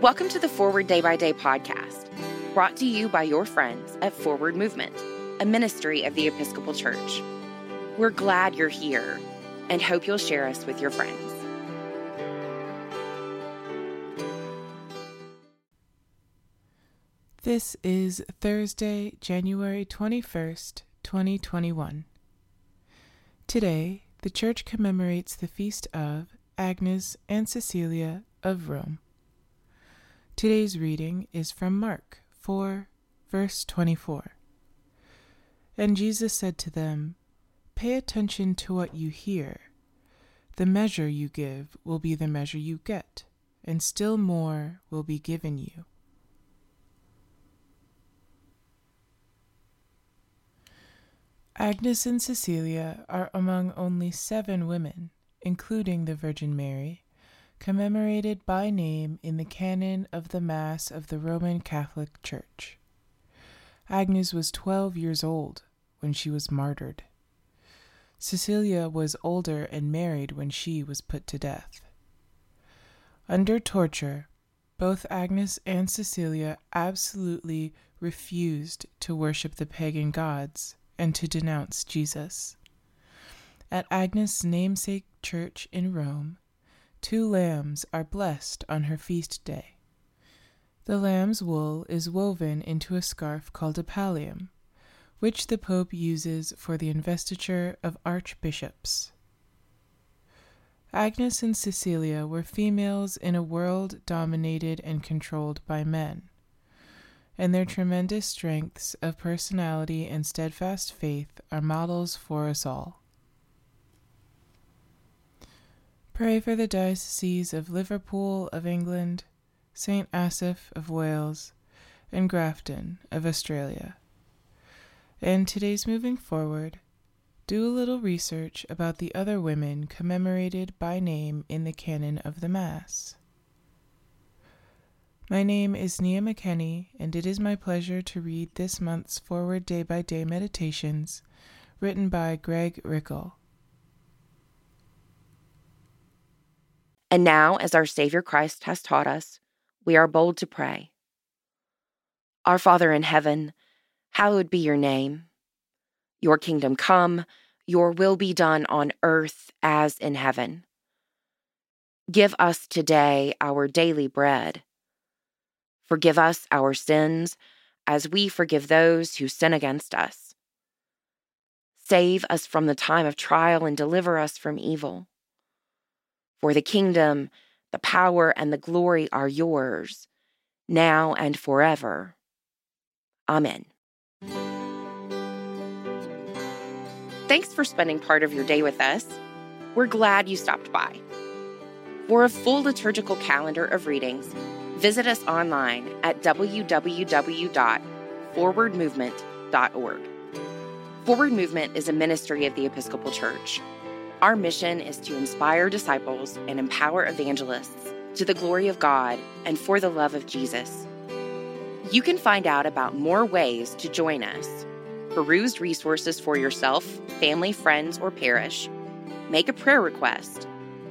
Welcome to the Forward Day by Day podcast, brought to you by your friends at Forward Movement, a ministry of the Episcopal Church. We're glad you're here and hope you'll share us with your friends. This is Thursday, January 21st, 2021. Today, the Church commemorates the feast of Agnes and Cecilia of Rome. Today's reading is from Mark 4, verse 24. And Jesus said to them, Pay attention to what you hear. The measure you give will be the measure you get, and still more will be given you. Agnes and Cecilia are among only seven women, including the Virgin Mary, commemorated by name in the canon of the Mass of the Roman Catholic Church. Agnes was twelve years old when she was martyred. Cecilia was older and married when she was put to death. Under torture, both Agnes and Cecilia absolutely refused to worship the pagan gods and to denounce Jesus. At Agnes' namesake church in Rome, two lambs are blessed on her feast day. The lamb's wool is woven into a scarf called a pallium, which the Pope uses for the investiture of archbishops. Agnes and Cecilia were females in a world dominated and controlled by men and their tremendous strengths of personality and steadfast faith are models for us all. Pray for the dioceses of Liverpool of England, St. Asaph of Wales, and Grafton of Australia. And today's moving forward, do a little research about the other women commemorated by name in the canon of the Mass. My name is Nia McKenney, and it is my pleasure to read this month's Forward Day by Day Meditations, written by Greg Rickel. And now, as our Savior Christ has taught us, we are bold to pray. Our Father in heaven, hallowed be your name. Your kingdom come, your will be done on earth as in heaven. Give us today our daily bread Forgive us our sins as we forgive those who sin against us. Save us from the time of trial and deliver us from evil. For the kingdom, the power, and the glory are yours, now and forever. Amen. Thanks for spending part of your day with us. We're glad you stopped by. For a full liturgical calendar of readings, Visit us online at www.forwardmovement.org. Forward Movement is a ministry of the Episcopal Church. Our mission is to inspire disciples and empower evangelists to the glory of God and for the love of Jesus. You can find out about more ways to join us, peruse resources for yourself, family, friends, or parish, make a prayer request,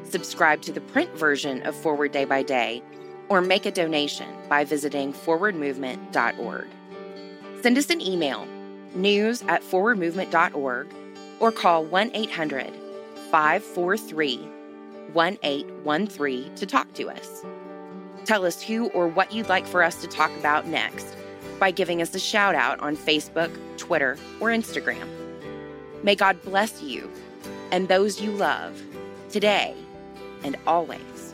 subscribe to the print version of Forward Day by Day or make a donation by visiting forwardmovement.org. Send us an email, news at forwardmovement.org, or call 1 800 543 1813 to talk to us. Tell us who or what you'd like for us to talk about next by giving us a shout out on Facebook, Twitter, or Instagram. May God bless you and those you love today and always.